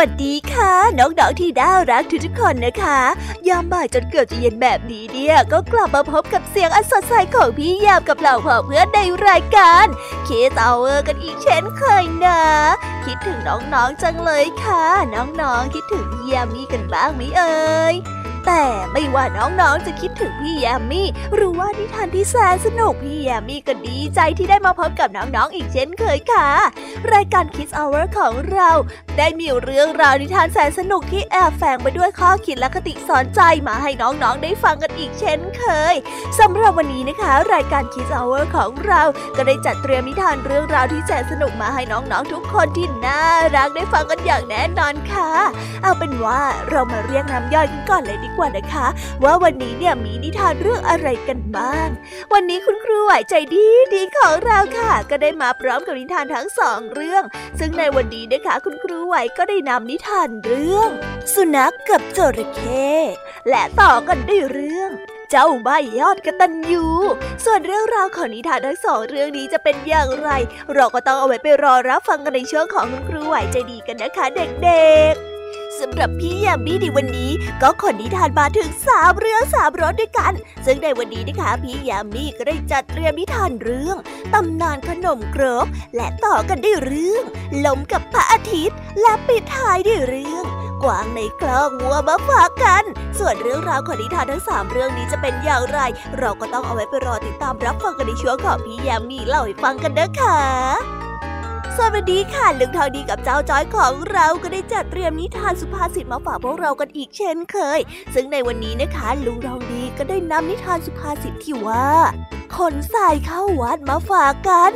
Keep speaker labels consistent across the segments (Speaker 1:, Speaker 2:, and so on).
Speaker 1: วัสดีค่ะ น้องๆที่น่ารักทุกๆคนนะคะ ยามบ่ายจนเกือบจะเย็นแบบนี้เนี่ย ก็กลับมาพบกับเสียงอันสดใสของพี่ยามกับเหล่าเพื่อนในรายการเคสเอาเอร์กันอีกเช่นเคยนะ คิดถึงน้องๆจังเลยค่ะ น้องๆคิดถึงพี่ยามีกันบ้างไหมเอ่ย แต่ไม่ว่าน้องๆจะคิดถึงพี่แยมมี่ หรือว่านิทานที่แสนสนุกพี่แยมมี่ก็ดีใจที่ได้มาพบกับน้องๆอีกเช่นเคยค่ะ รายการ Kids Hour ของเรา ได้มีเรื่องราวนิทานแสนสนุกที่แอบแฝงไปด้วยข้อคิดและคติสอนใจมาให้น้องๆได้ฟังกันอีกเช่นเคยสำหรับวันนี้นะคะ รายการ Kids Hour ของเราก็ได้จัดเตรียมนิทานเรื่องราวที่แสนสนุกมาให้น้องๆทุกคนที่น่ารักได้ฟังกันอย่างแน่นอนค่ะ เอาเป็นว่าเรามาเรียกน้ำย่อยกันก่อนเลยดีกว่านะคะ ว่าวันนี้เนี่ยมีนิทานเรื่องอะไรกันบ้าง วันนี้คุณครูไหวใจดีดีของเราค่ะ ก็ได้มาพร้อมกับนิทานทั้งสองเรื่อง ซึ่งในวันนี้นะคะคุณครูไหวก็ได้นำนิทานเรื่อง สุนัขกกับจระเข้และต่อกันด้วยเรื่องเจ้าใบยอดกระตันยู ส่วนเรื่องราวของนิทานทั้งสองเรื่องนี้จะเป็นอย่างไร เราก็ต้องเอาไว้ไปรอรับฟังกันในช่วงของคุณครูไหวใจดีกันนะคะเด็กๆ สำหรับพี่ยามีในวันนี้ ก็ขนนิทานมาถึงสามเรื่องสามรสด้วยกัน ซึ่งในวันนี้นะคะพี่ยามีก็ได้จัดเตรียมนิทานเรื่องตำนานขนมกรอบและต่อกันด้วยเรื่องลมกับพระอาทิตย์ และปิดท้ายด้วยเรื่องกวางในคลองวัวมาฝากกัน ส่วนเรื่องราวของนิทานทั้งสามเรื่องนี้จะเป็นอย่างไร เราก็ต้องเอาไว้ไปรอติดตามรับฟังกันในช่วงของพี่ยามีเล่าให้ฟังกันเด้อค่ะ สวัสดีค่ะลุงทองดีกับเจ้าจ้อยของเราก็ได้จัดเตรียมนิทานสุภาษิตมาฝากพวกเรากันอีกเช่นเคย ซึ่งในวันนี้นะคะลุงทองดีก็ได้นำนิทานสุภาษิตที่ว่าขนทรายเข้าวัดมาฝากกัน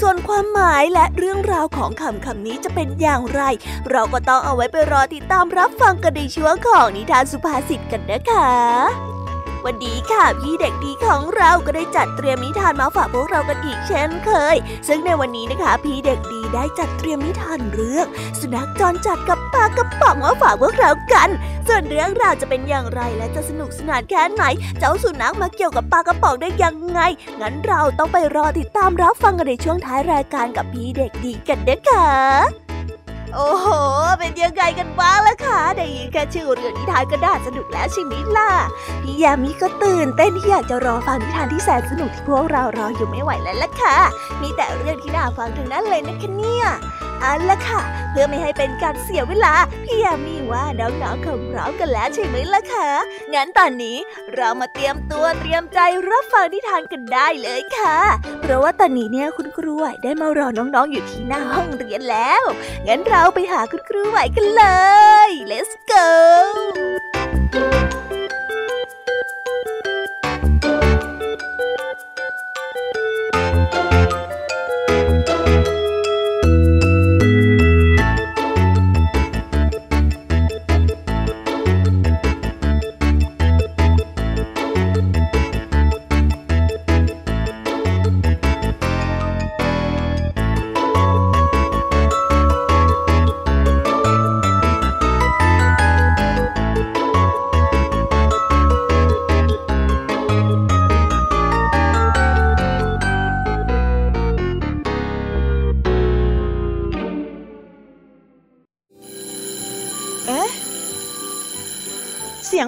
Speaker 1: ส่วนความหมายและเรื่องราวของคำคำนี้จะเป็นอย่างไร เราก็ต้องเอาไว้ไปรอติดตามรับฟังกันในช่วงของนิทานสุภาษิตกันนะคะ วันนี้ค่ะพี่เด็กดีของเราก็ได้จัดเตรียมนิทานมาฝากพวกเรากันอีกเช่นเคย ซึ่งในวันนี้นะคะพี่เด็กดีได้จัดเตรียมนิทานเรื่อง สุนัขจรจัดกับปลากระป๋องมาฝากพวกเรากัน ส่วนเรื่องราวจะเป็นอย่างไรและจะสนุกสนานแค่ไหน เจ้าสุนัขมาเกี่ยวกับปลากระป๋องได้ยังไง งั้นเราต้องไปรอติดตามรับฟังกันในช่วงท้ายรายการกับพี่เด็กดีกันนะคะ โอ้โห เป็นยังไงกันบ้างล่ะคะได้ยินแค่ชื่อเรื่องนิทานก็น่าสนุกแล้วใช่ไหมล่ะ พี่ยามีก็ตื่นเต้นที่อยากจะรอฟังนิทานที่แสนสนุกที่พวกเรารออยู่ไม่ไหวแล้วล่ะค่ะ มีแต่เรื่องที่น่าฟังทั้งนั้นเลยนะคะเนี่ย เอาละค่ะ เพื่อไม่ให้เป็นการเสียเวลา พี่ยามีว่าน้องๆคงพร้อมกันแล้วใช่ไหมล่ะคะงั้นตอนนี้เรามาเตรียมตัวเตรียมใจรับฟังนิทานกันได้เลยค่ะ เพราะว่าตอนนี้เนี่ยคุณครูไหวได้มารอน้องๆอยู่ที่หน้าห้องเรียนแล้วงั้นเราไปหาคุณครูไหวกันเลย let's go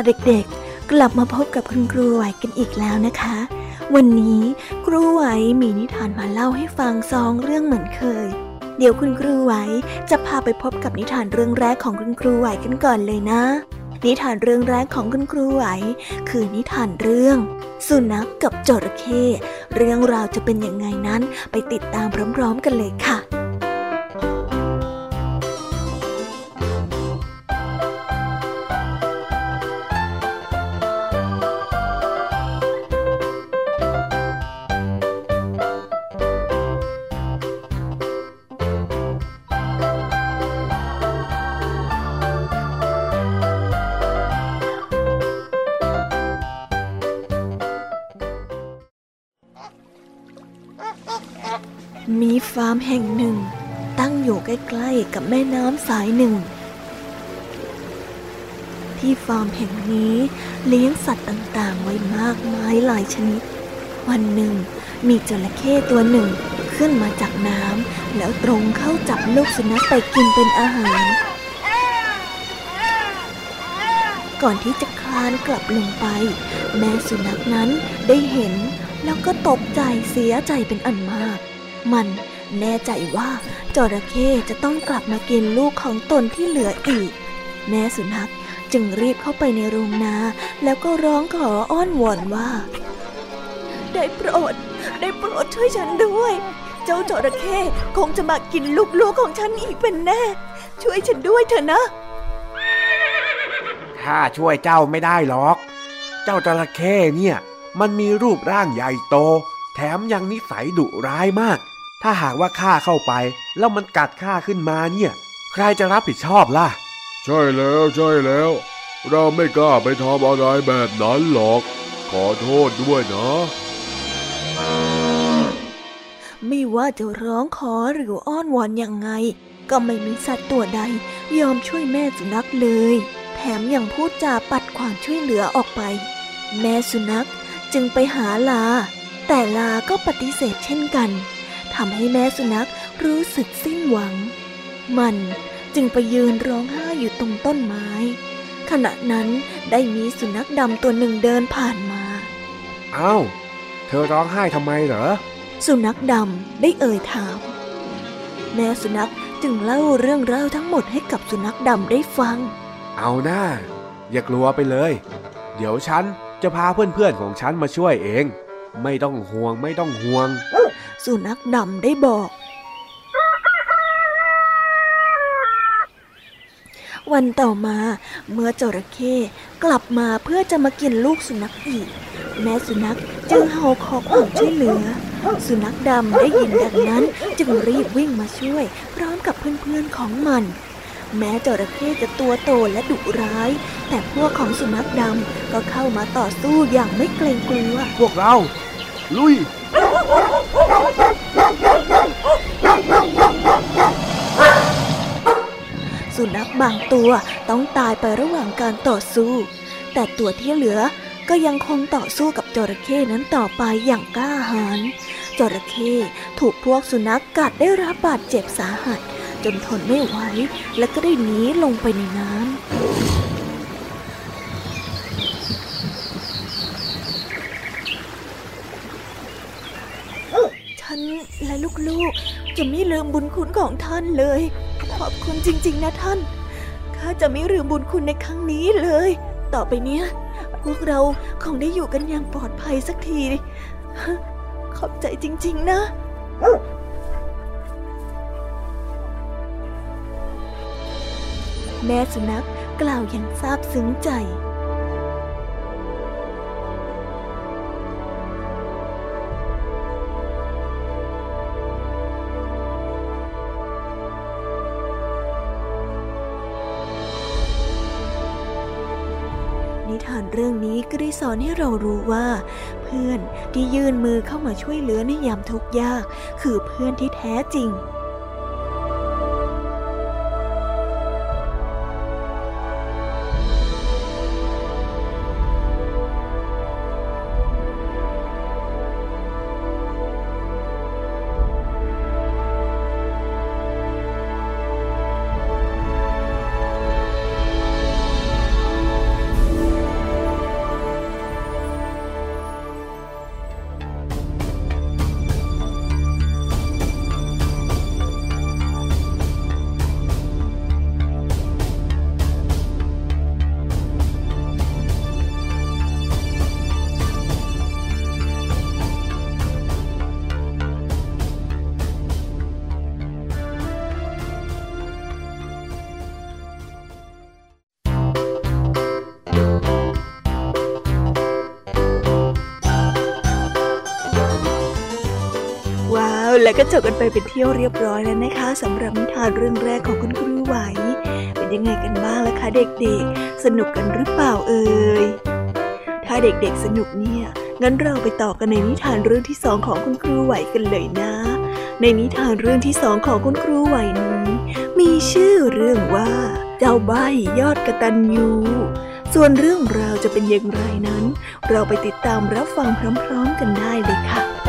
Speaker 1: ค่ะเด็กๆ กลับมาพบกับคุณครูไหวกันอีกแล้วนะคะ วันนี้ครูไหวมีนิทานมาเล่าให้ฟังสองเรื่องเหมือนเคย เดี๋ยวคุณครูไหวจะพาไปพบกับนิทานเรื่องแรกของคุณครูไหวกันก่อนเลยนะ นิทานเรื่องแรกของคุณครูไหว คือนิทานเรื่อง สุนัขกกับจระเข้เรื่องราวจะเป็นยังไงนั้นไปติดตามพร้อมๆกันเลยค่ะาร์มแห่งหนึ่ง ตั้งอยู่ใกล้ๆกับแม่น้ำสายหนึ่ง ที่ฟาร์มแห่งนี้เลี้ยงสัตว์ต่างๆ ไว้มากมายหลายชนิด วันหนึ่งมีจระเข้ตัวหนึ่งขึ้นมาจากน้ำแล้วตรงเข้าจับลูกสุนัขไปกินเป็นอาหาร ก่อนที่จะคลานกลับลงไป แม่สุนัขนั้นได้เห็นแล้วก็ตกใจเสียใจเป็นอันมาก มัน แน่ใจว่าจระเข้จะต้องกลับมากินลูกของตนที่เหลืออีก แม่สุนัขจึงรีบเข้าไปในโรงนา แล้วก็ร้องขออ้อนวอนว่า ได้โปรด ได้โปรดช่วยฉันด้วย เจ้าจระเข้คงจะมากินลูกๆของฉันอีกเป็นแน่ ช่วยฉันด้วยเถอะนะ
Speaker 2: ข้าช่วยเจ้าไม่ได้หรอก เจ้าจระเข้เนี่ย มันมีรูปร่างใหญ่โต แถมยังนิสัยดุร้ายมาก ถ้าหากว่าข้าเข้าไป แล้วมันกัดข้าขึ้นมาเนี่ย ใครจะรับผิดชอบล่ะ
Speaker 3: ใช่แล้วใช่แล้ว เราไม่กล้าไปทำอะไรแบบนั้นหรอก ขอโทษด้วยนะ
Speaker 1: ไม่ว่าจะร้องขอหรืออ้อนวอนยังไง ก็ไม่มีสัตว์ตัวใด ยอมช่วยแม่สุนัขเลย แถมยังพูดจาปัดความช่วยเหลือออกไป แม่สุนัขจึงไปหาลา แต่ลาก็ปฏิเสธเช่นกันทำให้แม่สุนัขรู้สึกสิ้นหวัง มันจึงไปยืนร้องไห้อยู่ตรงต้นไม้ ขณะนั้นได้มีสุนัขดำตัวหนึ่งเดินผ่านมา
Speaker 2: เอ้าเธอร้องไห้ทำไมเหรอ
Speaker 1: สุนัขดำได้เอ่ยถาม แม่สุนัขจึงเล่าเรื่องราวทั้งหมดให้กับสุนัขดำได้ฟัง
Speaker 2: เอาหน้า อย่ากลัวไปเลย เดี๋ยวฉันจะพาเพื่อนๆของฉันมาช่วยเอง ไม่ต้องห่วงไม่ต้องห่วง
Speaker 1: สุนัขดำได้บอก วันต่อมาเมื่อจระเข้กลับมาเพื่อจะมากินลูกสุนัขอีก แม่สุนัขจึงเห่าขอความช่วยเหลือ สุนัขดำได้ยินดังนั้นจึงรีบวิ่งมาช่วย พร้อมกับเพื่อนๆของมันแม้จระเข้จะตัวโตและดุร้าย แต่พวกของสุนัขดำก็เข้ามาต่อสู้อย่างไม่เกรงกลัว
Speaker 2: พวกเรา ลุย
Speaker 1: สุนัขบางตัวต้องตายไประหว่างการต่อสู้ แต่ตัวที่เหลือก็ยังคงต่อสู้กับจระเข้นั้นต่อไปอย่างกล้าหาญจระเข้ถูกพวกสุนัขกัดได้รับบาดเจ็บสาหัส จนทนไม่ไหวและก็ได้หนีลงไปในน้ำ ฉันและลูกๆ จะไม่ลืมบุญคุณของท่านเลย ขอบคุณจริง ๆ นะท่าน ข้าจะไม่ลืมบุญคุณในครั้งนี้เลย ต่อไปเนี้ย พวกเราคงได้อยู่กันอย่างปลอดภัยสักที ขอบใจจริง ๆ นะแม่สุนัขกล่าวอย่างซาบซึ้งใจ เรื่องนี้ก็ได้สอนให้เรารู้ว่า เพื่อนที่ยื่นมือเข้ามาช่วยเหลือในยามทุกข์ยาก คือเพื่อนที่แท้จริง แล้วก็จบกันไปเป็นเที่ยวเรียบร้อยแล้วนะคะสำหรับนิทานเรื่องแรกของคุณครูไหว เป็นยังไงกันบ้างล่ะคะเด็กๆ สนุกกันหรือเปล่าเอ่ยถ้าเด็กๆสนุกเนี่ยงั้นเราไปต่อกันในนิทานเรื่องที่สองของคุณครูไหวกันเลยนะ ในนิทานเรื่องที่สองของคุณครูไหวนี้ มีชื่อเรื่องว่า เจ้าใบยอดกระตันยูส่วนเรื่องราวจะเป็นอย่างไรนั้น เราไปติดตามรับฟังพร้อมๆกันได้เลยค่ะ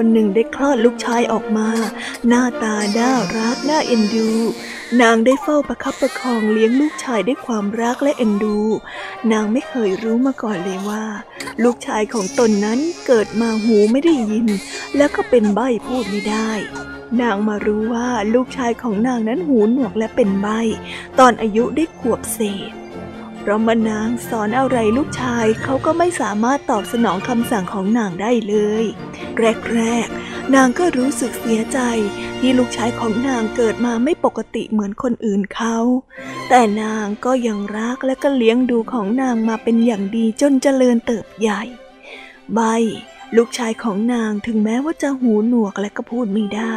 Speaker 1: คนหนึ่งได้คลอดลูกชายออกมา หน้าตาน่ารักน่าเอ็นดู นางได้เฝ้าประคับประคองเลี้ยงลูกชายด้วยความรักและเอ็นดู นางไม่เคยรู้มาก่อนเลยว่า ลูกชายของตนนั้นเกิดมาหูไม่ได้ยิน แล้วก็เป็นใบ้พูดไม่ได้นางมารู้ว่าลูกชายของนางนั้นหูหนวกและเป็นใบ ตอนอายุได้ขวบเศษ เพราะมานางสอนอะไรลูกชายเขาก็ไม่สามารถตอบสนองคำสั่งของนางได้เลย แรกๆนางก็รู้สึกเสียใจ ที่ลูกชายของนางเกิดมาไม่ปกติเหมือนคนอื่นเขา แต่นางก็ยังรักและก็เลี้ยงดูของนางมาเป็นอย่างดีจนเจริญเติบใหญ่ ใบลูกชายของนางถึงแม้ว่าจะหูหนวกและก็พูดไม่ได้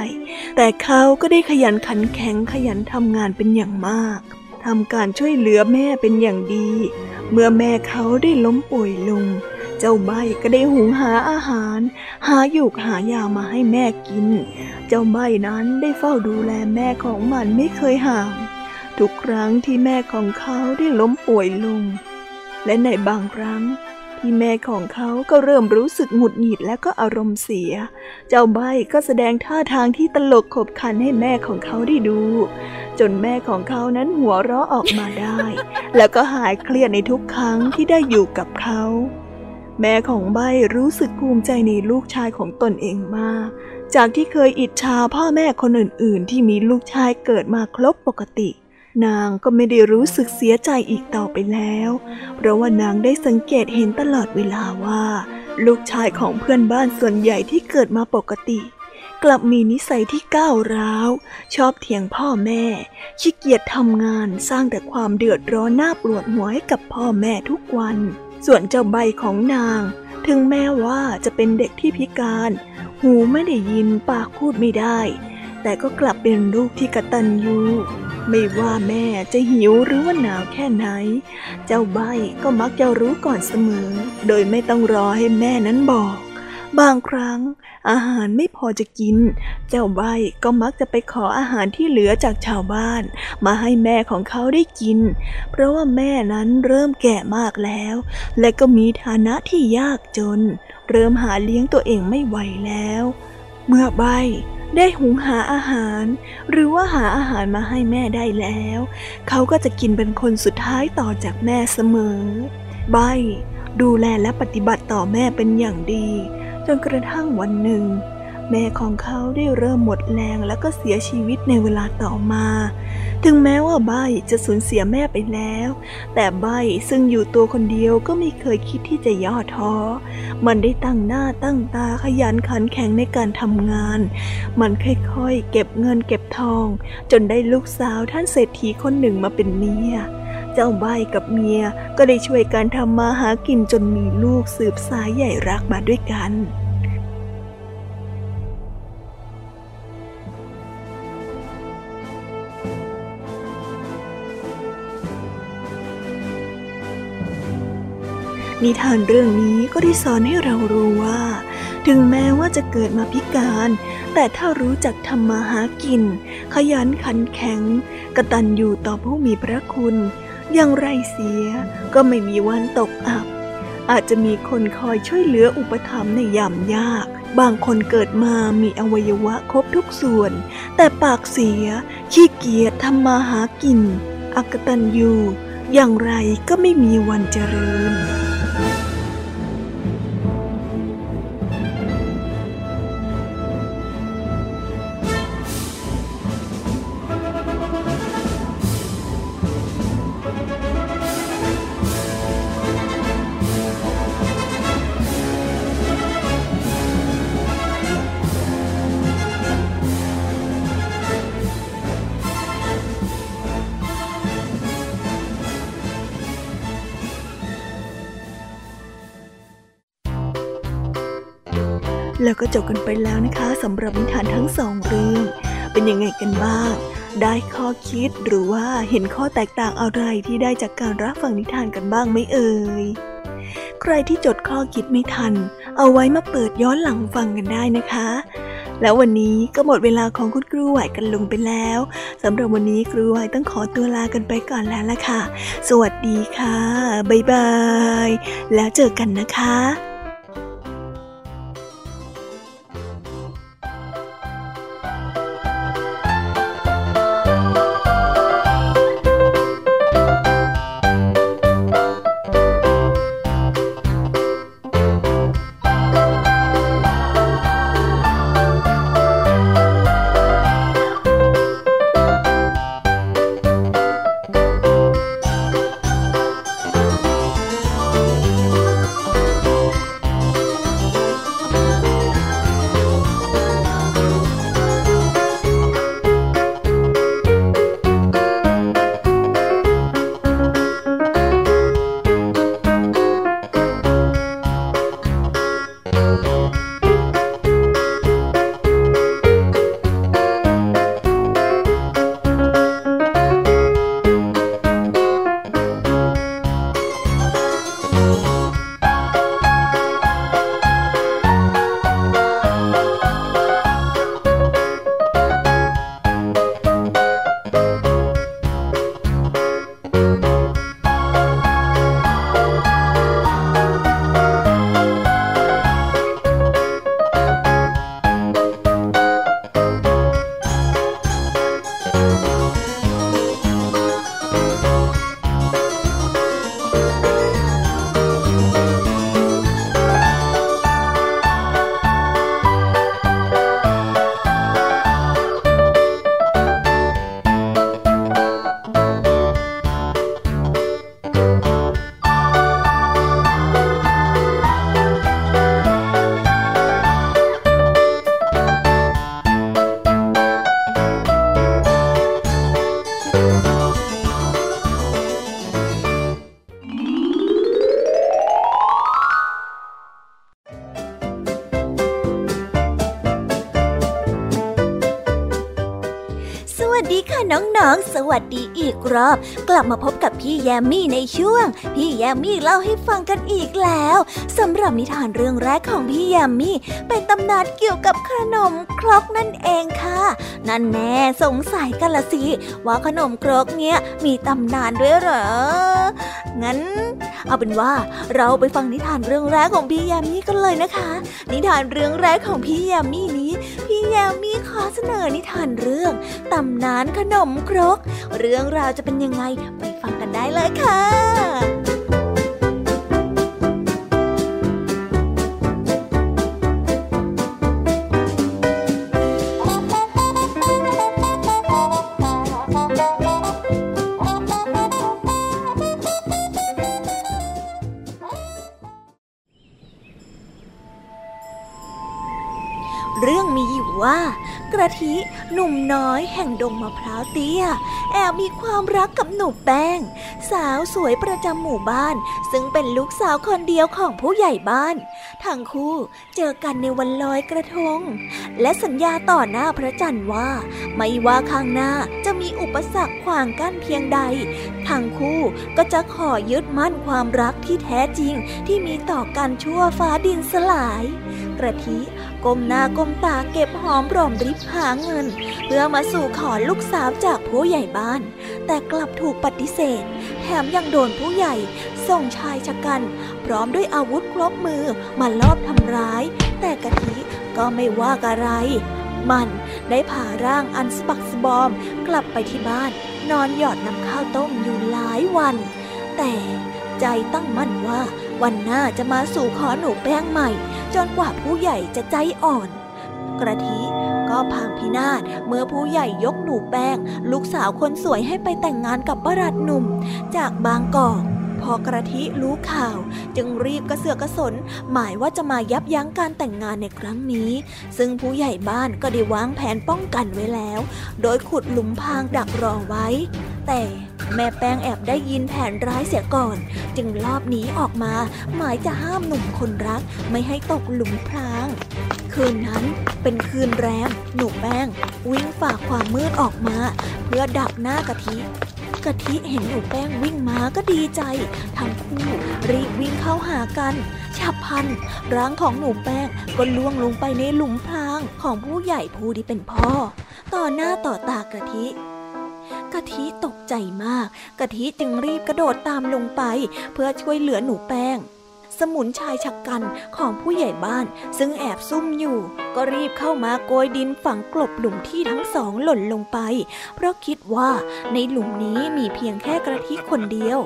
Speaker 1: แต่เขาก็ได้ขยันขันแข็งขยันทำงานเป็นอย่างมาก ทำการช่วยเหลือแม่เป็นอย่างดี เมื่อแม่เขาได้ล้มป่วยลง เจ้าใบก็ได้หุงหาอาหาร หาหยูกหายามาให้แม่กิน เจ้าใบนั้นได้เฝ้าดูแลแม่ของมันไม่เคยห่าง ทุกครั้งที่แม่ของเขาได้ล้มป่วยลง และในบางครั้ง ที่แม่ของเขาก็เริ่มรู้สึกหงุดหงิดและก็อารมณ์เสีย เจ้าใบก็แสดงท่าทางที่ตลกขบขันให้แม่ของเขาได้ดู จนแม่ของเขานั้นหัวเราะออกมาได้ แล้วก็หายเครียดในทุกครั้งที่ได้อยู่กับเขาแม่ของใบรู้สึกภูมิใจในลูกชายของตนเองมาก จากที่เคยอิจฉาพ่อแม่คนอื่น ๆ ที่มีลูกชายเกิดมาครบปกติ นางก็ไม่ได้รู้สึกเสียใจอีกต่อไปแล้ว เพราะว่านางได้สังเกตเห็นตลอดเวลาว่า ลูกชายของเพื่อนบ้านส่วนใหญ่ที่เกิดมาปกติ กลับมีนิสัยที่ก้าวร้าว ชอบเถียงพ่อแม่ ขี้เกียจทำงานสร้างแต่ความเดือดร้อนหน้าปวดหัวให้กับพ่อแม่ทุกวัน ส่วนเจ้าใบของนาง ถึงแม้ว่าจะเป็นเด็กที่พิการ หูไม่ได้ยินปากพูดไม่ได้ แต่ก็กลับเป็นลูกที่กระตันยู ไม่ว่าแม่จะหิวหรือว่าหนาวแค่ไหน เจ้าใบก็มักจะรู้ก่อนเสมอ โดยไม่ต้องรอให้แม่นั้นบอก บางครั้ง อาหารไม่พอจะกิน เจ้าใบก็มักจะไปขออาหารที่เหลือจากชาวบ้าน มาให้แม่ของเขาได้กิน เพราะว่าแม่นั้นเริ่มแก่มากแล้ว และก็มีฐานะที่ยากจน เริ่มหาเลี้ยงตัวเองไม่ไหวแล้ว เมื่อใบ ได้หุงหาอาหาร หรือว่าหาอาหารมาให้แม่ได้แล้ว เขาก็จะกินเป็นคนสุดท้ายต่อจากแม่เสมอ ใบ ดูแลและปฏิบัติต่อแม่เป็นอย่างดี จนกระทั่งวันหนึ่ง แม่ของเขาได้เริ่มหมดแรงแล้วก็เสียชีวิตในเวลาต่อมา ถึงแม้ว่าใบจะสูญเสียแม่ไปแล้ว แต่ใบซึ่งอยู่ตัวคนเดียวก็ไม่เคยคิดที่จะย่อท้อ มันได้ตั้งหน้าตั้งตาขยันขันแข็งในการทำงาน มันค่อยๆเก็บเงินเก็บทอง จนได้ลูกสาวท่านเศรษฐีคนหนึ่งมาเป็นเมียเจ้าใบกับเมียก็ได้ช่วยการทำมาหากินจนมีลูกสืบสายใหญ่รักมาด้วยกัน นิทานเรื่องนี้ก็ได้สอนให้เรารู้ว่า ถึงแม้ว่าจะเกิดมาพิการ แต่ถ้ารู้จักทำมาหากิน ขยันขันแข็ง กระตันอยู่ต่อผู้มีพระคุณ อย่างไรเสียก็ไม่มีวันตกอับ อาจจะมีคนคอยช่วยเหลืออุปถัมภ์ในยามยาก บางคนเกิดมามีอวัยวะครบทุกส่วน แต่ปากเสีย ขี้เกียจทำมาหากิน อักตันยูอย่างไรก็ไม่มีวันเจริญ ก็จบกันไปแล้วนะคะสำหรับนิทานทั้งสองเรื่อง เป็นยังไงกันบ้าง ได้ข้อคิดหรือว่าเห็นข้อแตกต่างอะไรที่ได้จากการรับฟังนิทานกันบ้างไหมเอ่ยใครที่จดข้อคิดไม่ทัน เอาไว้มาเปิดย้อนหลังฟังกันได้นะคะ แล้ววันนี้ก็หมดเวลาของคุณครูไหวกันลงไปแล้วสำหรับวันนี้ครูไหวต้องขอตัวลากันไปก่อนแล้วล่ะค่ะ สวัสดีค่ะ บ๊ายบาย แล้วเจอกันนะคะ รอบ กลับมาพบกับพี่แยมมี่ในช่วง พี่แยมมี่เล่าให้ฟังกันอีกแล้วสำหรับนิทานเรื่องแรก ของพี่ยมมี่เป็นตำนานเกี่ยวกับขนมครกนั่นเองค่ะ นั่นแน่สงสัยกันละสิว่าขนมครกเนี้ยมีตำนานด้วยเหรอ งั้น เอาเป็นว่าเราไปฟังนิทานเรื่องแรกของพี่ยมมี่กันเลยนะคะ นิทานเรื่องแรกของพี่ยมมี่นี้ พี่ยมมี่ขอเสนอนิทานเรื่องตำนานขนมครก เรื่องราวจะเป็นยังไงไปฟังกันได้เลยค่ะ กระทิ หนุ่มน้อยแห่งดงมะพร้าวเตี้ย แอบมีความรักกับหนุ่มแป้ง สาวสวยประจำหมู่บ้าน ซึ่งเป็นลูกสาวคนเดียวของผู้ใหญ่บ้าน ทั้งคู่เจอกันในวันลอยกระทง และสัญญาต่อหน้าพระจันทร์ว่า ไม่ว่าข้างหน้าจะมีอุปสรรคขวางกั้นเพียงใด ทั้งคู่ก็จะขอยึดมั่นความรักที่แท้จริงที่มีต่อกันชั่วฟ้าดินสลาย กระทิ ก้มหน้าก้มตาเก็บหอมรอมริบหาเงิน เพื่อมาสู่ขอลูกสาวจากผู้ใหญ่บ้าน แต่กลับถูกปฏิเสธ แถมยังโดนผู้ใหญ่ ส่งชายชะกัน พร้อมด้วยอาวุธครบมือมาลอบทำร้าย แต่กะทิก็ไม่ว่าอะไร มันได้ผ่าร่างอันสปักสบอมกลับไปที่บ้าน นอนหยอดน้ำข้าวต้มอยู่หลายวัน แต่ใจตั้งมั่นว่า วันหน้าจะมาสู่ขอหนูแป้งใหม่ จนกว่าผู้ใหญ่จะใจอ่อน กระทิก็พังพินาศเมื่อผู้ใหญ่ยกหนูแป้ง ลูกสาวคนสวยให้ไปแต่งงานกับประหลัดหนุ่ม จากบางกอกพอกระทิรู้ข่าว จึงรีบกระเสือกกระสน หมายว่าจะมายับยั้งการแต่งงานในครั้งนี้ ซึ่งผู้ใหญ่บ้านก็ได้วางแผนป้องกันไว้แล้ว โดยขุดหลุมพางดักรอไว้แต่แม่แป้งแอบได้ยินแผนร้ายเสียก่อน จึงลอบหนีออกมา หมายจะห้ามหนุ่มคนรักไม่ให้ตกหลุมพราง คืนนั้นเป็นคืนแรมหนูแป้ง วิ่งฝ่าความมืดออกมา เพื่อดักหน้ากะทิกะทิเห็นหนูแป้งวิ่งมาก็ดีใจ ทั้งคู่รีบวิ่งเข้าหากัน ฉับพลันร่างของหนูแป้งก็ล่วงลงไปในหลุมพรางของผู้ใหญ่ผู้ที่เป็นพ่อ ต่อหน้าต่อตากะทิ กะทิตกใจมาก กะทิจึงรีบกระโดดตามลงไป เพื่อช่วยเหลือหนูแป้ง สมุนชายชักกันของผู้ใหญ่บ้าน ซึ่งแอบซุ่มอยู่ ก็รีบเข้ามาโกยดินฝังกลบหลุมที่ทั้งสองหล่นลงไป เพราะคิดว่าในหลุมนี้มีเพียงแค่กระทิคนเดียว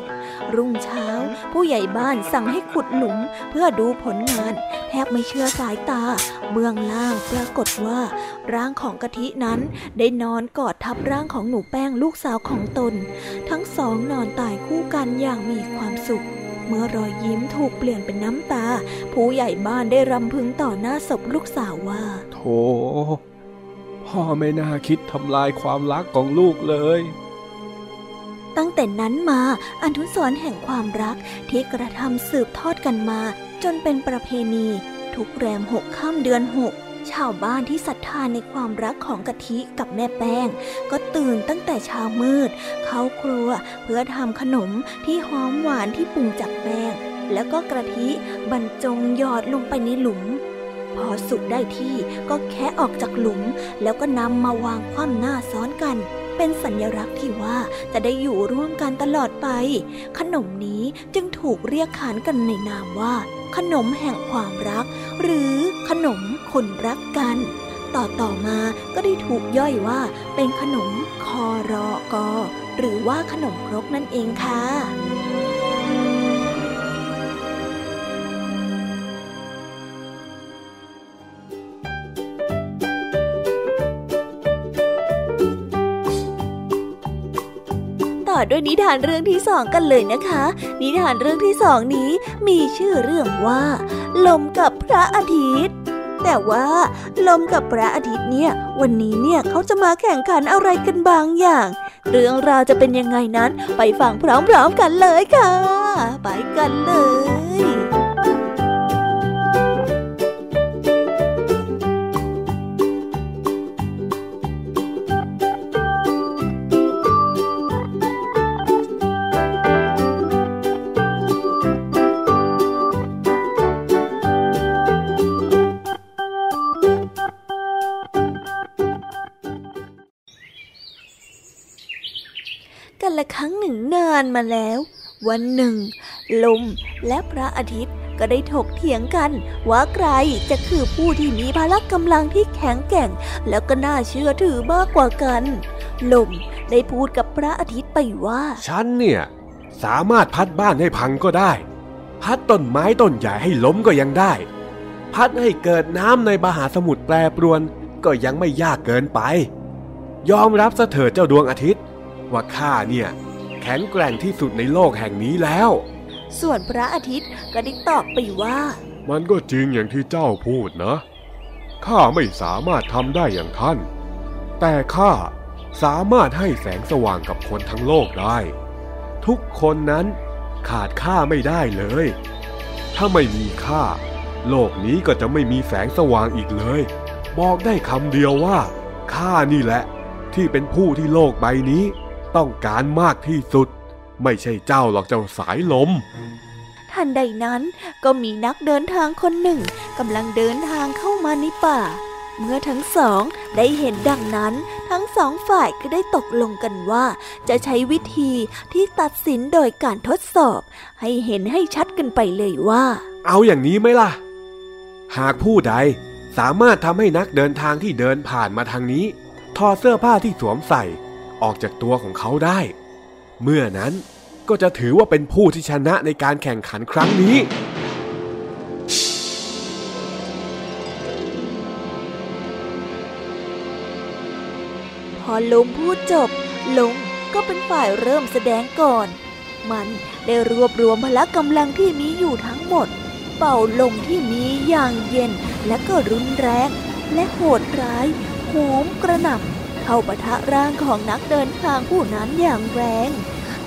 Speaker 1: รุ่งเช้า ผู้ใหญ่บ้านสั่งให้ขุดหลุมเพื่อดูผลงาน แทบไม่เชื่อสายตา เบื้องล่างปรากฏว่า ร่างของกะทินั้นได้นอนกอดทับร่างของหนูแป้งลูกสาวของตน ทั้งสองนอนตายคู่กันอย่างมีความสุข เมื่อรอยยิ้มถูกเปลี่ยนเป็นน้ำตา ผู้ใหญ่บ้านได้รำพึงต่อหน้าศพลูกสาวว่า
Speaker 4: โถ พ่อไม่น่าคิดทำลายความรักของลูกเลย
Speaker 1: ตั้งแต่นั้นมาอนุสรณ์แห่งความรักที่กระทำสืบทอดกันมา จนเป็นประเพณี ทุกแรมหกค่ำเดือนหก ชาวบ้านที่ศรัทธาในความรักของกะทิกับแม่แป้ง ก็ตื่นตั้งแต่เช้ามืด เข้าครัวเพื่อทำขนมที่หอมหวานที่ปรุงจากแป้ง แล้วก็กะทิบรรจงหยอดลงไปในหลุม พอสุกได้ที่ก็แคะออกจากหลุม แล้วก็นำมาวางคว่ำหน้าซ้อนกันเป็นสัญลักษณ์ที่ว่าจะได้อยู่ร่วมกันตลอดไป ขนมนี้จึงถูกเรียกขานกันในนามว่า ขนมแห่งความรัก หรือขนม คนรักกัน ต่อต่อมาก็ได้ถูกย่อยว่าเป็นขนมคอรอกอหรือว่าขนมครกนั่นเองค่ะต่อด้วยนิทานเรื่องที่สองกันเลยนะคะ นิทานเรื่องที่สองนี้มีชื่อเรื่องว่า ลมกับพระอาทิตย์ แต่ว่าลมกับพระอาทิตย์เนี่ย วันนี้เนี่ยเขาจะมาแข่งขันอะไรกันบางอย่าง เรื่องราวจะเป็นยังไงนั้นไปฟังพร้อมๆกันเลยค่ะ ไปกันเลยานมาแล้ว วันหนึ่ง ลมและพระอาทิตย์ก็ได้ถกเถียงกัน ว่าใครจะคือผู้ที่มีพละกำลังที่แข็งแกร่ง แล้วก็น่าเชื่อถือมากกว่ากัน ลมได้พูดกับพระอาทิตย์ไปว่า
Speaker 2: ฉันเนี่ย สามารถพัดบ้านให้พังก็ได้ พัดต้นไม้ต้นใหญ่ให้ล้มก็ยังได้ พัดให้เกิดน้ำในมหาสมุทรแปรปรวนก็ยังไม่ยากเกินไป ยอมรับซะเถิดเจ้าดวงอาทิตย์ ว่าข้าเนี่ย แข็งแกร่งที่สุดในโลกแห่งนี้แล้ว
Speaker 1: ส่วนพระอาทิตย์ก็ได้ตอบไปว่า
Speaker 3: มันก็จริงอย่างที่เจ้าพูดนะ ข้าไม่สามารถทำได้อย่างท่าน แต่ข้าสามารถให้แสงสว่างกับคนทั้งโลกได้ ทุกคนนั้นขาดข้าไม่ได้เลย ถ้าไม่มีข้าโลกนี้ก็จะไม่มีแสงสว่างอีกเลย บอกได้คำเดียวว่าข้านี่แหละ ที่เป็นผู้ที่โลกใบนี้ ต้องการมากที่สุด ไม่ใช่เจ้าหรอกเจ้าสายลม
Speaker 1: ทันใดนั้นก็มีนักเดินทางคนหนึ่งกำลังเดินทางเข้ามาในป่า เมื่อทั้งสองได้เห็นดังนั้น ทั้งสองฝ่ายก็ได้ตกลงกันว่า จะใช้วิธีที่ตัดสินโดยการทดสอบ ให้เห็นให้ชัดกันไปเลยว่า
Speaker 2: เอาอย่างนี้ไหมล่ะ หากผู้ใดสามารถทำให้นักเดินทางที่เดินผ่านมาทางนี้ถอดเสื้อผ้าที่สวมใส่ ออกจากตัวของเขาได้ เมื่อนั้นก็จะถือว่าเป็นผู้ที่ชนะในการแข่งขันครั้งนี้
Speaker 1: พอลมพูดจบลมก็เป็นฝ่ายเริ่มแสดงก่อน มันได้รวบรวมพละกำลังที่มีอยู่ทั้งหมด เป่าลมที่มีอย่างเย็นและก็รุนแรง และโหดร้ายโหมกระหน่ำ เข้าปะทะร่างของนักเดินทางผู้นั้นอย่างแรง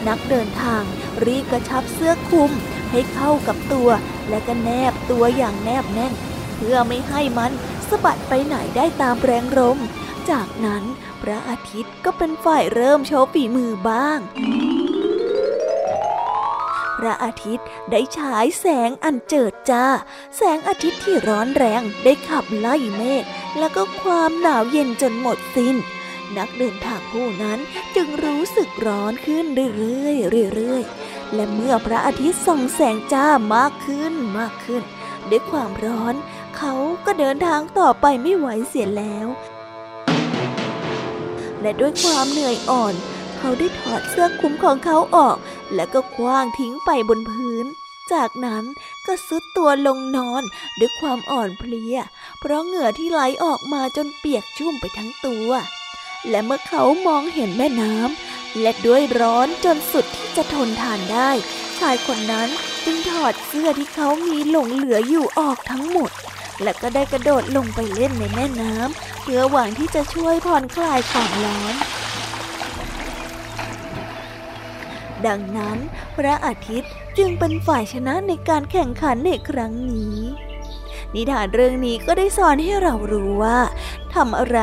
Speaker 1: นักเดินทางรีบกระชับเสื้อคลุมให้เข้ากับตัวและก็แนบตัวอย่างแนบแน่น เพื่อไม่ให้มันสะบัดไปไหนได้ตามแรงลม จากนั้นพระอาทิตย์ก็เป็นฝ่ายเริ่มโชว์ฝีมือบ้าง พระอาทิตย์ได้ฉายแสงอันเจิดจ้า แสงอาทิตย์ที่ร้อนแรงได้ขับไล่เมฆแล้วก็ความหนาวเย็นจนหมดสิน้น นักเดินทางผู้นั้นจึงรู้สึกร้อนขึ้นเรื่อยๆเรื่อยๆ และเมื่อพระอาทิตย์ส่องแสงจ้ามากขึ้นมากขึ้น ด้วยความร้อน เขาก็เดินทางต่อไปไม่ไหวเสียแล้ว และด้วยความเหนื่อยอ่อน เขาได้ถอดเสื้อคลุมของเขาออก แล้วก็คว้างทิ้งไปบนพื้นจากนั้นก็ซุดตัวลงนอนด้วยความอ่อนเพลีย เพราะเหงื่อที่ไหลออกมาจนเปียกชุ่มไปทั้งตัว และเมื่อเขามองเห็นแม่น้ำและด้วยร้อนจนสุดที่จะทนทานได้ ชายคนนั้นจึงถอดเสื้อที่เขามีหลงเหลืออยู่ออกทั้งหมด และก็ได้กระโดดลงไปเล่นในแม่น้ำเพื่อหวังที่จะช่วยผ่อนคลายความร้อนดังนั้น พระอาทิตย์จึงเป็นฝ่ายชนะในการแข่งขันในครั้งนี้ นิทานเรื่องนี้ก็ได้สอนให้เรารู้ว่าทำอะไร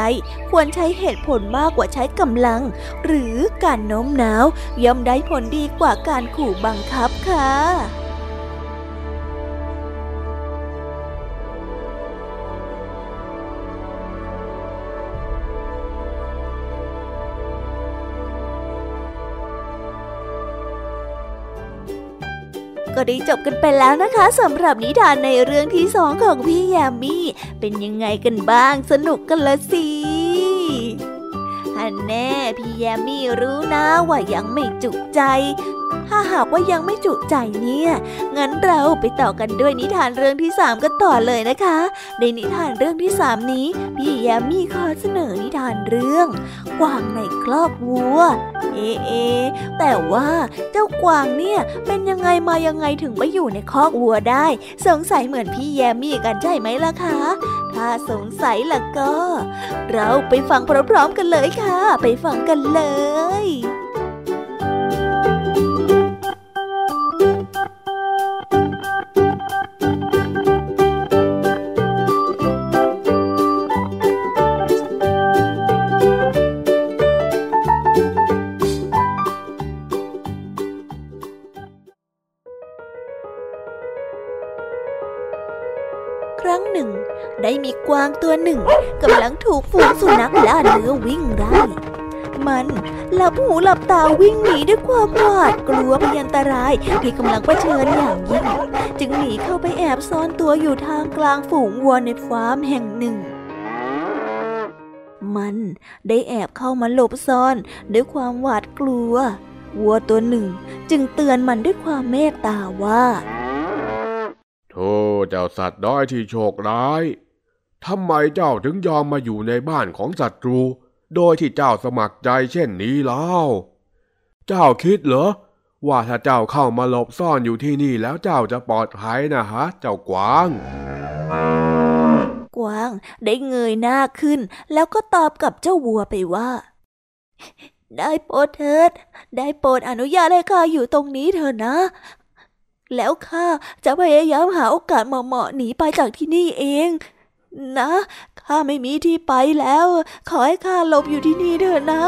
Speaker 1: ควรใช้เหตุผลมากกว่าใช้กำลัง หรือการโน้มน้าวย่อมได้ผลดีกว่าการขู่บังคับค่ะ ก็ได้จบกันไปแล้วนะคะสำหรับนิทานในเรื่องที่สองของพี่ยามีเป็นยังไงกันบ้างสนุกกันละสิฮันแน่พี่แยมมี่รู้นะว่ายังไม่จุใจ ถ้าหากว่ายังไม่จุใจเนี่ย งั้นเราไปต่อกันด้วยนิทานเรื่องที่สามกันต่อเลยนะคะ ในนิทานเรื่องที่สามนี้ พี่แยมมี่ขอเสนอนิทานเรื่องกวางในคลอกวัว เอเอ แต่ว่าเจ้ากวางเนี่ยเป็นยังไงมายังไงถึงไปอยู่ในคอกวัวได้ สงสัยเหมือนพี่แยมมี่กันใช่ไหมล่ะคะ ถ้าสงสัยล่ะก็ เราไปฟังพร้อมๆกันเลยค่ะ ไปฟังกันเลย กวางตัวหนึ่งกำลังถูกฝูงสุนัขล่าเนื้อวิ่งไล่มันหลับหูหลับตาวิ่งหนีด้วยความหวาดกลัวพยันตรายที่กำลังเผชิญอย่างยิ่ง จึงหนีเข้าไปแอบซ่อนตัวอยู่ทางกลางฝูงวัวในฟาร์มแห่งหนึ่ง มันได้แอบเข้ามาหลบซ่อนด้วยความหวาดกลัว วัวตัวหนึ่งจึงเตือนมันด้วยความเมตตาว่า
Speaker 3: โธ่เจ้าสัตว์ด้อยที่โชคร้าย ทำไมเจ้าถึงยอมมาอยู่ในบ้านของศัตรู โดยที่เจ้าสมัครใจเช่นนี้เล่า เจ้าคิดเหรอ ว่าถ้าเจ้าเข้ามาหลบซ่อนอยู่ที่นี่แล้วเจ้าจะปลอดภัยนะฮะ เจ้ากวาง
Speaker 1: กวางได้เงยหน้าขึ้น แล้วก็ตอบกับเจ้าวัวไปว่า ได้โปรดเถิด ได้โปรดอนุญาตให้ข้าอยู่ตรงนี้เถอะนะ แล้วข้าจะพยายามหาโอกาสเหมาะๆหนีไปจากที่นี่เอง นะข้าไม่มีที่ไปแล้ว ขอให้ข้าหลบอยู่ที่นี่เถอะนะ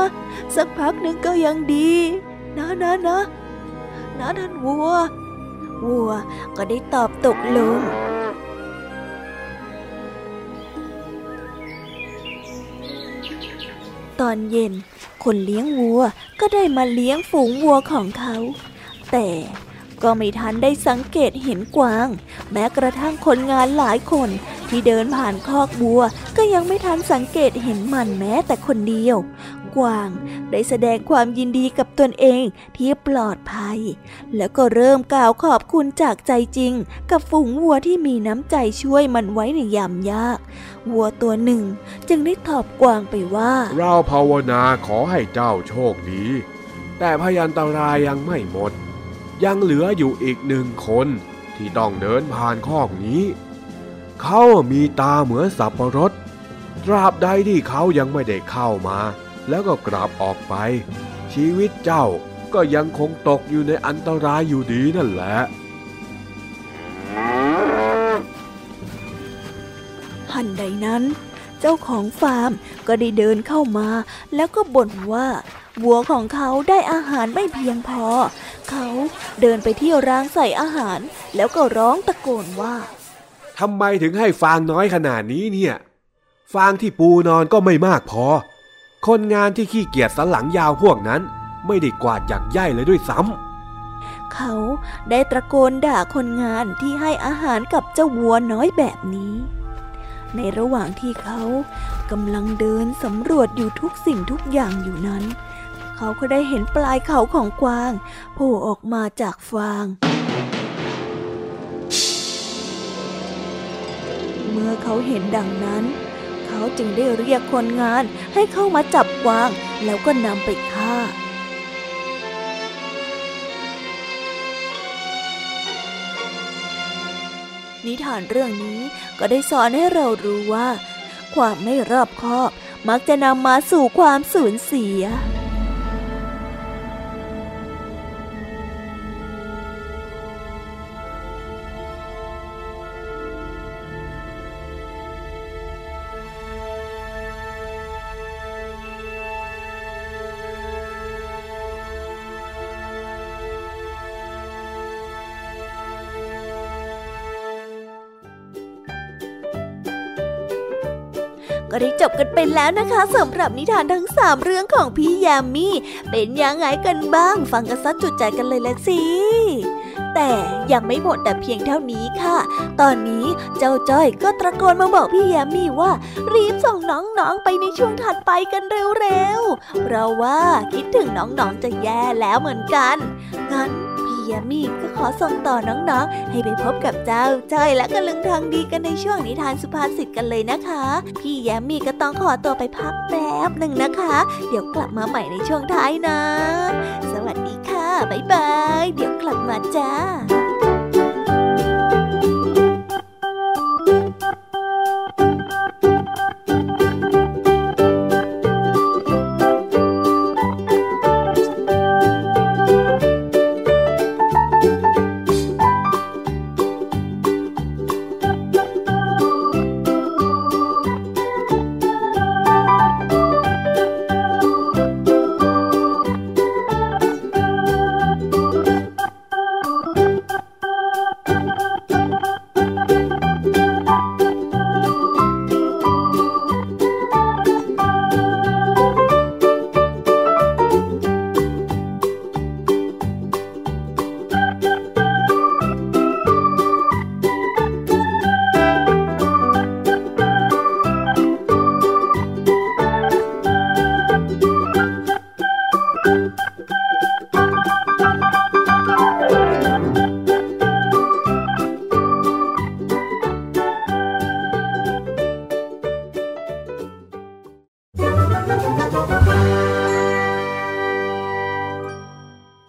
Speaker 1: สักพักหนึ่งก็ยังดี นะนะนะนะท่านวัว วัวก็ได้ตอบตกลงตอนเย็น คนเลี้ยงวัวก็ได้มาเลี้ยงฝูงวัวของเขา แต่ ก็ไม่ทันได้สังเกตเห็นกวาง แม้กระทั่งคนงานหลายคน ที่เดินผ่านคอกวัว ก็ยังไม่ทันสังเกตเห็นมันแม้แต่คนเดียว กวางได้แสดงความยินดีกับตนเองที่ปลอดภัย แล้วก็เริ่มกล่าวขอบคุณจากใจจริง กับฝูงวัวที่มีน้ำใจช่วยมันไว้ในยามยากวัวตัวหนึ่ง จึงได้ตอบกวางไปว่า
Speaker 3: เราภาวนาขอให้เจ้าโชคดี แต่พยันตรายยังไม่หมด ยังเหลืออยู่อีกหนึ่งคนที่ต้องเดินผ่านคอกนี้ เขามีตาเหมือนสับปะรด ตราบใดที่เขายังไม่ได้เข้ามา แล้วก็กลับออกไป ชีวิตเจ้าก็ยังคงตกอยู่ในอันตรายอยู่ดีนั่นแหละ
Speaker 1: ทันใดนั้น เจ้าของฟาร์มก็ได้เดินเข้ามา แล้วก็บ่นว่า วัวของเขาได้อาหารไม่เพียงพอ เขาเดินไปที่ร้านใส่อาหาร แล้วก็ร้องตะโกนว่า
Speaker 2: ทำไมถึงให้ฟางน้อยขนาดนี้เนี่ย ฟางที่ปูนอนก็ไม่มากพอ คนงานที่ขี้เกียจสันหลังยาวพวกนั้น ไม่ได้กวาดอย่างใย่เลยด้วยซ้ำ
Speaker 1: เขาได้ตะโกนด่าคนงานที่ให้อาหารกับเจ้าวัวน้อยแบบนี้ ในระหว่างที่เขากำลังเดินสำรวจอยู่ทุกสิ่งทุกอย่างอยู่นั้น เขาก็ได้เห็นปลายเขาของกวางโผล่ออกมาจากฟางเมื่อเขาเห็นดังนั้น เขาจึงได้เรียกคนงานให้เข้ามาจับกวางแล้วก็นำไปฆ่านิทานเรื่องนี้ก็ได้สอนให้เรารู้ว่า ความไม่รอบคอบ มักจะนำมาสู่ความสูญเสีย ก็ได้จบกันไปแล้วนะคะสำหรับนิทานทั้งสามเรื่องของพี่ยามีเป็นยังไงกันบ้าง ฟังกันซัดจุดใจกันเลยละสิแต่ยังไม่หมดแต่เพียงเท่านี้ค่ะ ตอนนี้เจ้าจ้อยก็ตะโกนมาบอกพี่ยามีว่า รีบส่งน้องๆไปในช่วงถัดไปกันเร็วๆ เพราะว่าคิดถึงน้องๆจะแย่แล้วเหมือนกัน งั้น ยามีก็ขอส่งต่อน้องๆ ให้ไปพบกับเจ้าจ้อยและกระลึงทางดีกันในช่วงนิทานสุภาษิตกันเลยนะคะ พี่ยามีก็ต้องขอตัวไปพักแป๊บหนึ่งนะคะ เดี๋ยวกลับมาใหม่ในช่วงท้ายนะ สวัสดีค่ะ บ๊ายบาย เดี๋ยวกลับมาจ้า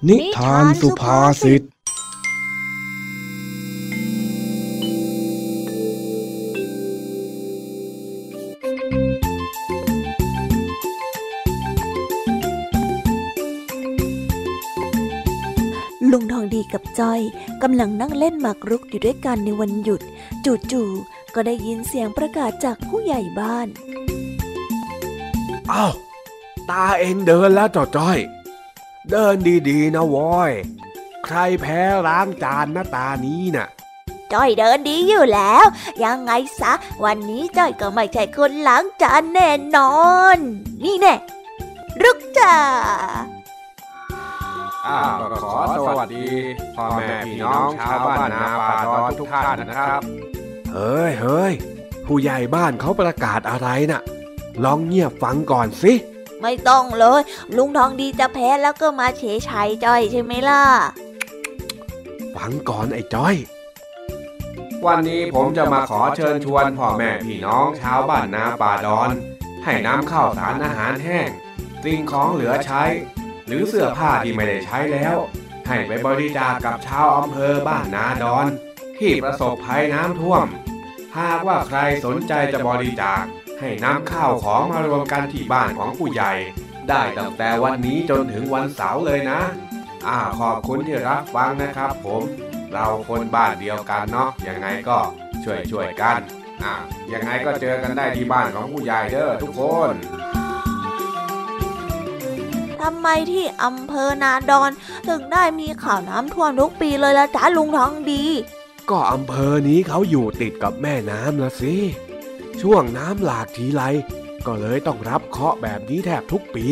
Speaker 4: นิทานสุภาษิต
Speaker 1: ลุงทองดีกับจอยกำลังนั่งเล่นหมากรุกอยู่ด้วยกันในวันหยุด จู่ๆก็ได้ยินเสียงประกาศจากผู้ใหญ่บ้าน
Speaker 2: อ้าวตาเองเดินแล้วจอจ้อย เดินดีๆนะวอย ใครแพ้ล้างจานนะตานี้น่ะ
Speaker 1: จ้อยเดินดีอยู่แล้ว ยังไงซะ วันนี้จ้อยก็ไม่ใช่คนล้างจานแน่นอน นี่แน่รุกจ้า
Speaker 3: อ้าวก็ขอสวัสดีพ่อแม่พี่น้องชาวบ้านนาป่าดอนทุกท่านนะครับ
Speaker 2: เฮ้ยเฮ้ยผู้ใหญ่บ้านเขาประกาศอะไรน่ะ ลองเงียบฟังก่อนสิ
Speaker 1: ไม่ต้องเลย ลุงทองดีจะแพ้แล้วก็มาเฉยชัยจ้อยใช่ไหมล่ะ
Speaker 2: ฟังก่อนไอ้จ้อย
Speaker 3: วันนี้ผมจะมาขอเชิญชวนพ่อแม่พี่น้องชาวบ้านนาป่าดอน ให้นำข้าวสารอาหารแห้งสิ่งของเหลือใช้ หรือเสื้อผ้าที่ไม่ได้ใช้แล้ว ให้ไปบริจาคกับชาวอำเภอบ้านนาดอน ที่ประสบภัยน้ำท่วม หากว่าใครสนใจจะบริจาค ให้นำข้าวของมารวมกันที่บ้านของผู้ใหญ่ ได้ตั้งแต่วันนี้จนถึงวันเสาร์เลยนะ อ่าขอบคุณที่รับฟังนะครับผม เราคนบ้านเดียวกันเนาะยังไงก็ช่วยช่วยๆกัน อ่ายังไงก็เจอกันได้ที่บ้านของผู้ใหญ่เด้อทุกคน
Speaker 1: ทำไมที่อำเภอนาดอน ถึงได้มีข่าวน้ำท่วมทุกปีเลยละจ้าลุงทองดี
Speaker 2: ก็อำเภอนี้เขาอยู่ติดกับแม่น้ำละสิ ช่วงน้ำหลากทีไรก็เลยต้องรับเคราะห์แบบนี้แทบทุกปี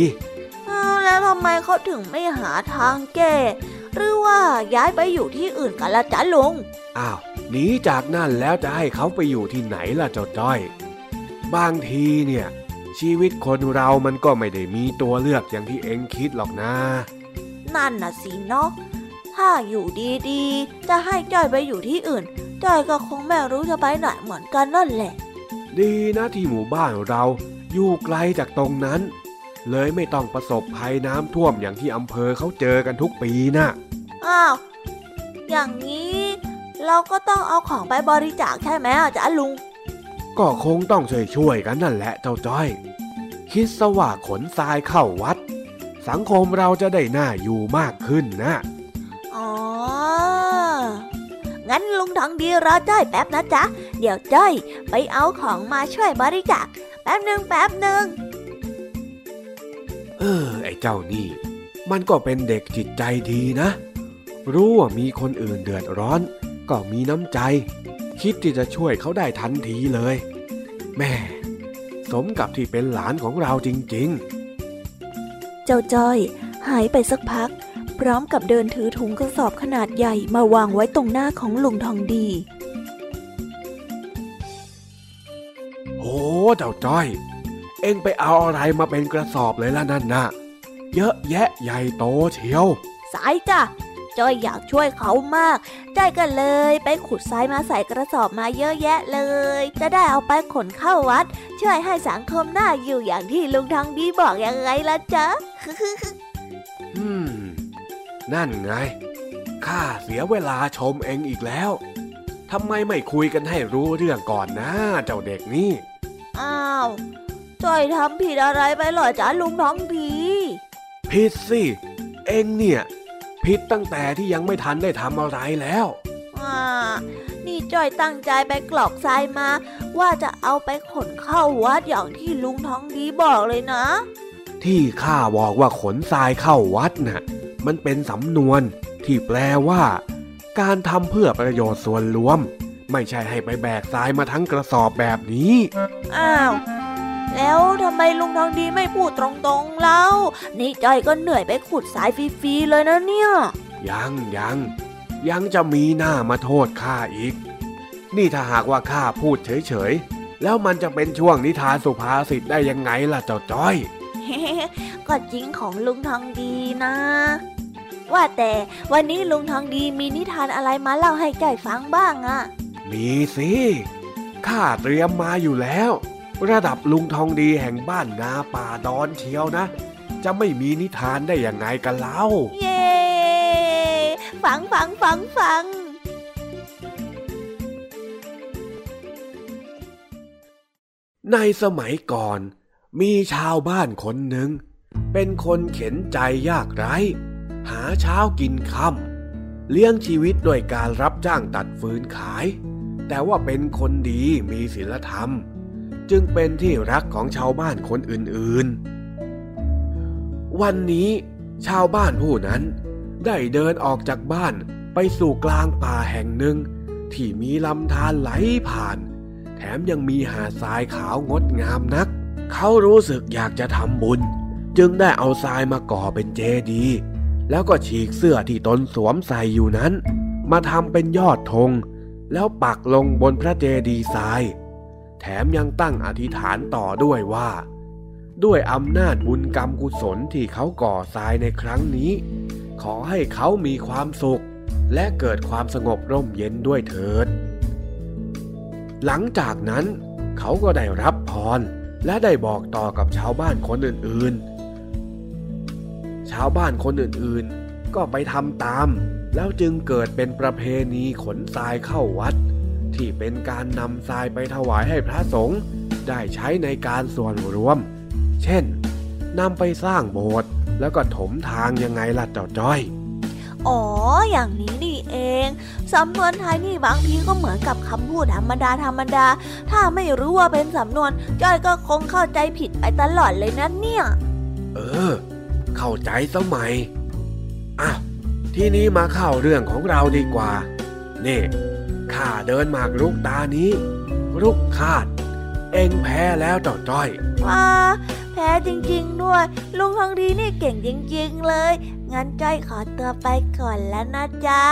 Speaker 1: อ้าวแล้วทำไมเขาถึงไม่หาทางแก้ หรือว่าย้ายไปอยู่ที่อื่นกันละจ้าลุง
Speaker 2: อ้าวหนีจากนั่นแล้วจะให้เขาไปอยู่ที่ไหนล่ะเจ้าจ้อย บางทีเนี่ย ชีวิตคนเรามันก็ไม่ได้มีตัวเลือกอย่างที่เองคิดหรอกนะ
Speaker 1: นั่นน่ะสิเนาะถ้าอยู่ดีๆ จะให้จ้อยไปอยู่ที่อื่น จ้อยก็คงไม่รู้จะไปไหนเหมือนกันนั่นแหละ
Speaker 2: ดีนะที่หมู่บ้านเราอยู่ไกลจากตรงนั้น เลยไม่ต้องประสบภัยน้ำท่วมอย่างที่อำเภอเขาเจอกันทุกปีนะ
Speaker 1: อ้าว อย่างนี้เราก็ต้องเอาของไปบริจาคใช่ไหมอะจ๊ะลุง
Speaker 2: ก็คงต้องช่วยๆกันนั่นแหละเจ้าจ้อย คิดซะว่าขนทรายเข้าวัด สังคมเราจะได้น่าอยู่มากขึ้นนะ
Speaker 1: อ๋อ งั้นลุงทองดีรอจ้อยแป๊บนะจ๊ะ เดี๋ยวจ้อยไปเอาของมาช่วยบริจาคแป๊บหนึ่งแป๊บหนึ่ง
Speaker 2: เออ ไอ้เจ้านี่ มันก็เป็นเด็กจิตใจดีนะ รู้ว่ามีคนอื่นเดือดร้อน ก็มีน้ำใจ คิดที่จะช่วยเขาได้ทันทีเลย แม่ สมกับที่เป็นหลานของเราจริง
Speaker 1: เจ้าจ้อย หายไปสักพัก พร้อมกับเดินถือถุงกระสอบขนาดใหญ่มาวางไว้ตรงหน้าของลุงทองดี
Speaker 2: ๆโอ้เจ้าจ้อย เอ็งไปเอาอะไรมาเป็นกระสอบเลยล่ะนั่นนะเยอะแยะใหญ่โตเชียว
Speaker 1: สายจ้ะจ้อยอยากช่วยเขามากจ้อยก็เลย ไปขุดทรายมาใส่กระสอบมาเยอะแยะเลย จะได้เอาไปขนเข้าวัด ช่วยให้สังคมน่าอยู่อย่างที่ลุงทองดีบอกยังไงล่ะจ๊ะ
Speaker 2: อืม นั่นไง ข้าเสียเวลาชมเองอีกแล้ว ทำไมไม่คุยกันให้รู้เรื่องก่อนนะ เจ้าเด็กนี่
Speaker 1: อ้าวจ้อยทำผิดอะไรไปเหรอจ๊ะลุงทองดี
Speaker 2: ผิดสิ เองเนี่ยผิดตั้งแต่ที่ยังไม่ทันได้ทำอะไรแล้ว
Speaker 1: อ่านี่จ้อยตั้งใจไปกรอกทรายมา ว่าจะเอาไปขนเข้าวัดอย่างที่ลุงทองดีบอกเลยนะ
Speaker 2: ที่ข้าบอกว่าขนทรายเข้าวัดน่ะ มันเป็นสำนวนที่แปลว่า การทำเพื่อประโยชน์ส่วนรวม ไม่ใช่ให้ไปแบกทรายมาทั้งกระสอบแบบนี้
Speaker 1: อ้าว แล้วทำไมลุงทองดีไม่พูดตรงๆเล่านี่จ้อยก็เหนื่อยไปขุดสายฟรีๆเลยนะเนี่ย
Speaker 2: ยังยังยังจะมีหน้ามาโทษข้าอีก นี่ถ้าหากว่าข้าพูดเฉยๆ แล้วมันจะเป็นช่วงนิทานสุภาษิตได้ยังไงล่ะเจ้าจ้อย
Speaker 1: ก็จริงของลุงทองดีนะ ว่าแต่วันนี้ลุงทองดีมีนิทานอะไรมาเล่าให้จ้อยฟังบ้างอะ
Speaker 2: มีสิข้าเตรียมมาอยู่แล้ว ระดับลุงทองดีแห่งบ้านนาป่าดอนเชียวนะ จะไม่มีนิทานได้ยังไงกันเล่า
Speaker 1: เย้ฟังฟังฟังฟัง
Speaker 2: ในสมัยก่อน มีชาวบ้านคนหนึ่ง เป็นคนเข็นใจยากไร้ หาเช้ากินค่ำเลี้ยงชีวิตด้วยการรับจ้างตัดฟืนขาย แต่ว่าเป็นคนดีมีศีลธรรม จึงเป็นที่รักของชาวบ้านคนอื่นๆ วันนี้ชาวบ้านผู้นั้นได้เดินออกจากบ้านไปสู่กลางป่าแห่งหนึ่ง ที่มีลำธารไหลผ่าน แถมยังมีหาดทรายขาวงดงามนัก เขารู้สึกอยากจะทำบุญ จึงได้เอาทรายมาก่อเป็นเจดีย์ แล้วก็ฉีกเสื้อที่ตนสวมใส่อยู่นั้น มาทำเป็นยอดธงแล้วปักลงบนพระเจดีย์ทราย แถมยังตั้งอธิษฐานต่อด้วยว่า ด้วยอำนาจบุญกรรมกุศลที่เขาก่อทรายในครั้งนี้ ขอให้เขามีความสุข และเกิดความสงบร่มเย็นด้วยเถิด หลังจากนั้นเขาก็ได้รับพรและได้บอกต่อกับชาวบ้านคนอื่นๆ ชาวบ้านคนอื่นๆ ก็ไปทำตาม แล้วจึงเกิดเป็นประเพณีขนทรายเข้าวัด ที่เป็นการนำทรายไปถวายให้พระสงฆ์ได้ใช้ในการส่วนรวม เช่นนำไปสร้างโบสถ์แล้วก็ถมทางยังไงล่ะเจ้าจ้อย
Speaker 1: อ๋อ อย่างนี้นี่เอง สำนวนไทยนี่บางทีก็เหมือนกับคำพูดธรรมดาธรรมดา ถ้าไม่รู้ว่าเป็นสำนวน จ้อยก็คงเข้าใจผิดไปตลอดเลยนะเนี่ย
Speaker 2: เออ เข้าใจสมัยอะทีนี้มาเข้าเรื่องของเราดีกว่า นี่ข้าเดินหมากรุกตานี้ รุกคาด เองแพ้แล้วเจ้าจ้อย
Speaker 1: ว้าแพ้จริงๆด้วย ลุงทองดีนี่เก่งจริงๆเลย งั้นจ้อยขอตัวไปก่อนแล้วนะจ๊ะ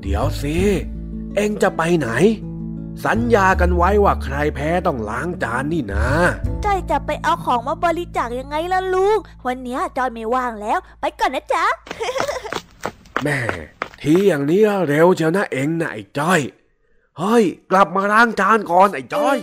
Speaker 2: เดี๋ยวสิ เองจะไปไหน สัญญากันไว้ว่าใครแพ้ต้องล้างจานนี่นะ
Speaker 1: จ้อยจะไปเอาของมาบริจาคยังไงล่ะลุง วันเนี้ยจ้อยไม่ว่างแล้ว ไปก่อนนะจ๊ะ
Speaker 2: แม่ ทีอย่างนี้เร็วเชียวนะเองนะไอ้จ้อย เฮ้ย กลับมาล้างจานก่อนไอ้จ้อย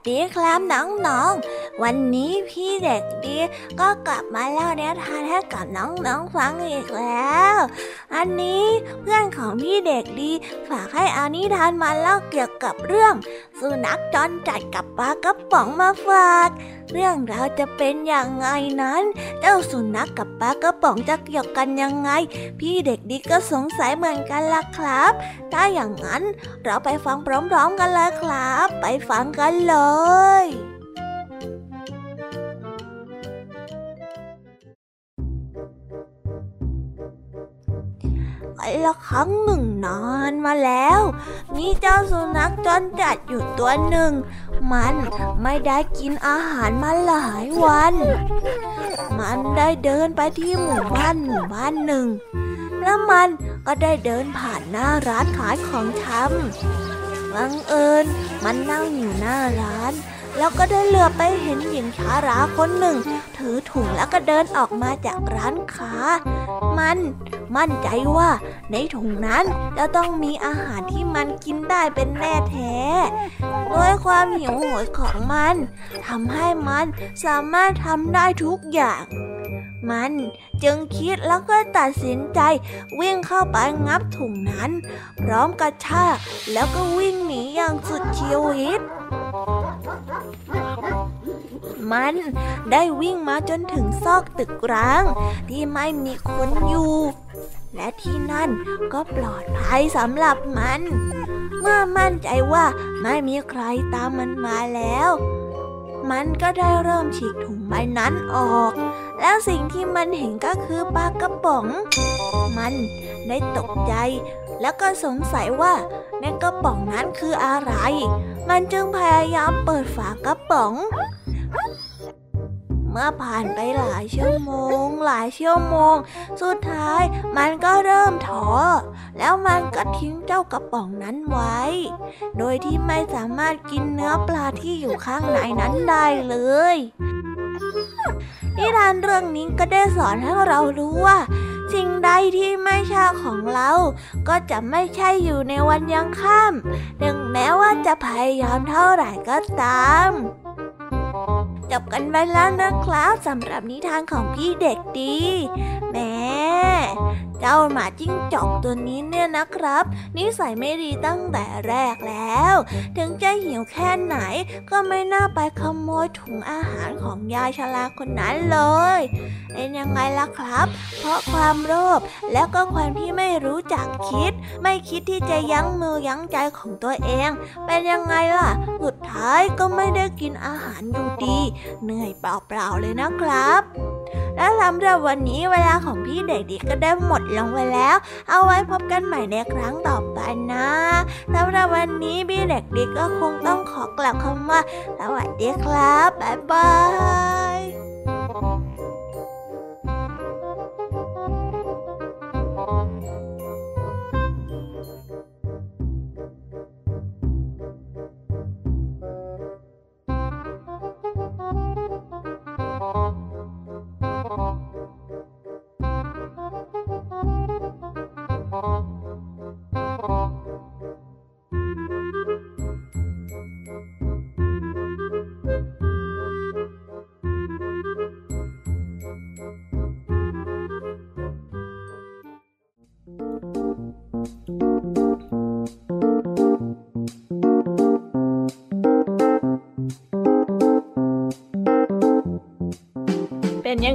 Speaker 1: วัสดีครับน้องๆ วันนี้พี่เด็กดีก็กลับมาเล่านิทานให้กับน้องๆฟังอีกแล้ว อันนี้เพื่อนของพี่เด็กดีฝากให้อานิทานมาเล่าเกี่ยวกับเรื่อง สุนัขจรจัดกับปลากระป๋องมาฝาก เรื่องราวจะเป็นอย่างไงนั้น เจ้าสุนัขกกับปลากระป๋องจะเกี่ยวกันยังไง พี่เด็กดีก็สงสัยเหมือนกันล่ะครับ ถ้าอย่างนั้นเราไปฟังพร้อมๆกันเลยครับ ไปฟังกันเลย ละครั้งหนึ่งนานมาแล้ว มีเจ้าสุนัขจรจัดอยู่ตัวหนึ่ง มันไม่ได้กินอาหารมาหลายวัน มันได้เดินไปที่หมู่บ้านหมู่บ้านหนึ่ง แล้วมันก็ได้เดินผ่านหน้าร้านขายของชำบังเอิญมันนั่งอยู่หน้าร้าน แล้วก็ได้เหลือไปเห็นหญิงชาราคนหนึ่ง ถือถุงแล้วก็เดินออกมาจากร้านค้า มันมั่นใจว่าในถุงนั้นจะต้องมีอาหารที่มันกินได้เป็นแน่แท้ด้วยความหิวโหยของมันทำให้มันสามารถทำได้ทุกอย่างมันจึงคิดแล้วก็ตัดสินใจวิ่งเข้าไปงับถุงนั้น พร้อมกระชากแล้วก็วิ่งหนีอย่างสุดชีวิต มันได้วิ่งมาจนถึงซอกตึกร้าง ที่ไม่มีคนอยู่ และที่นั่นก็ปลอดภัยสำหรับมัน เมื่อมั่นใจว่าไม่มีใครตามมันมาแล้ว มันก็ได้เริ่มฉีกถุงใบนั้นออก แล้วสิ่งที่มันเห็นก็คือปลากระป๋อง มันได้ตกใจ แล้วก็สงสัยว่าในกระป๋องนั้นคืออะไร มันจึงพยายามเปิดฝากระป๋อง เมื่อผ่านไปหลายชั่วโมง หลายชั่วโมง สุดท้ายมันก็เริ่มท้อ แล้วมันก็ทิ้งเจ้ากระป๋องนั้นไว้ โดยที่ไม่สามารถกินเนื้อปลาที่อยู่ข้างในนั้นได้เลยนิทานเรื่องนี้ก็ได้สอนให้เรารู้ว่า สิ่งใดที่ไม่ใช่ของเรา ก็จะไม่ใช่อยู่ในวันยังค่ำถึงแม้ว่าจะพยายามเท่าไหร่ก็ตามจบกันไปแล้วนะครับสำหรับนิทานของพี่เด็กดีแม่ เจ้าหมาจิ้งจอกตัวนี้เนี่ยนะครับ นิสัยไม่ดีตั้งแต่แรกแล้ว ถึงจะหิวแค่ไหนก็ไม่น่าไปขโมยถุงอาหารของยายชราคนนั้นเลยเป็นยังไงล่ะครับ เพราะความโลภแล้วก็ความที่ไม่รู้จักคิด ไม่คิดที่จะยั้งมือยั้งใจของตัวเอง เป็นยังไงล่ะ สุดท้ายก็ไม่ได้กินอาหารอยู่ดี เหนื่อยเปล่าๆเลยนะครับ และสำหรับวันนี้เวลาของพี่เด็กดีก็ได้หมดลงไปแล้ว เอาไว้พบกันใหม่ในครั้งต่อไปนะสำหรับวันนี้พี่เด็กดีก็คงต้องขอกล่าวคำว่าสวัสดีครับบ๊ายบาย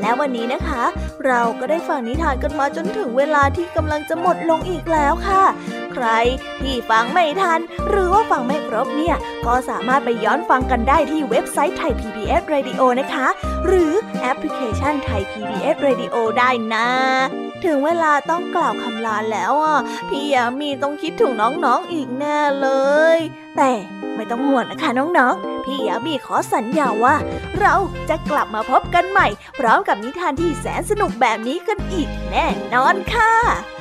Speaker 1: และวันนี้นะคะ เราก็ได้ฟังนิทานกันมาจนถึงเวลาที่กำลังจะหมดลงอีกแล้วค่ะ ใครที่ฟังไม่ทัน หรือว่าฟังไม่ครบเนี่ย ก็สามารถไปย้อนฟังกันได้ที่เว็บไซต์ไทย PBS Radio นะคะ หรือแอปพลิเคชันไทย PBS Radio ได้นะ ถึงเวลาต้องกล่าวคำลาแล้วอะ พี่ยามีต้องคิดถึงน้องๆอีกแน่เลย แต่ไม่ต้องห่วงนะคะน้องๆ พี่ยามีขอสัญญาว่า เราจะกลับมาพบกันใหม่ พร้อมกับนิทานที่แสนสนุกแบบนี้กันอีกแน่นอนค่ะ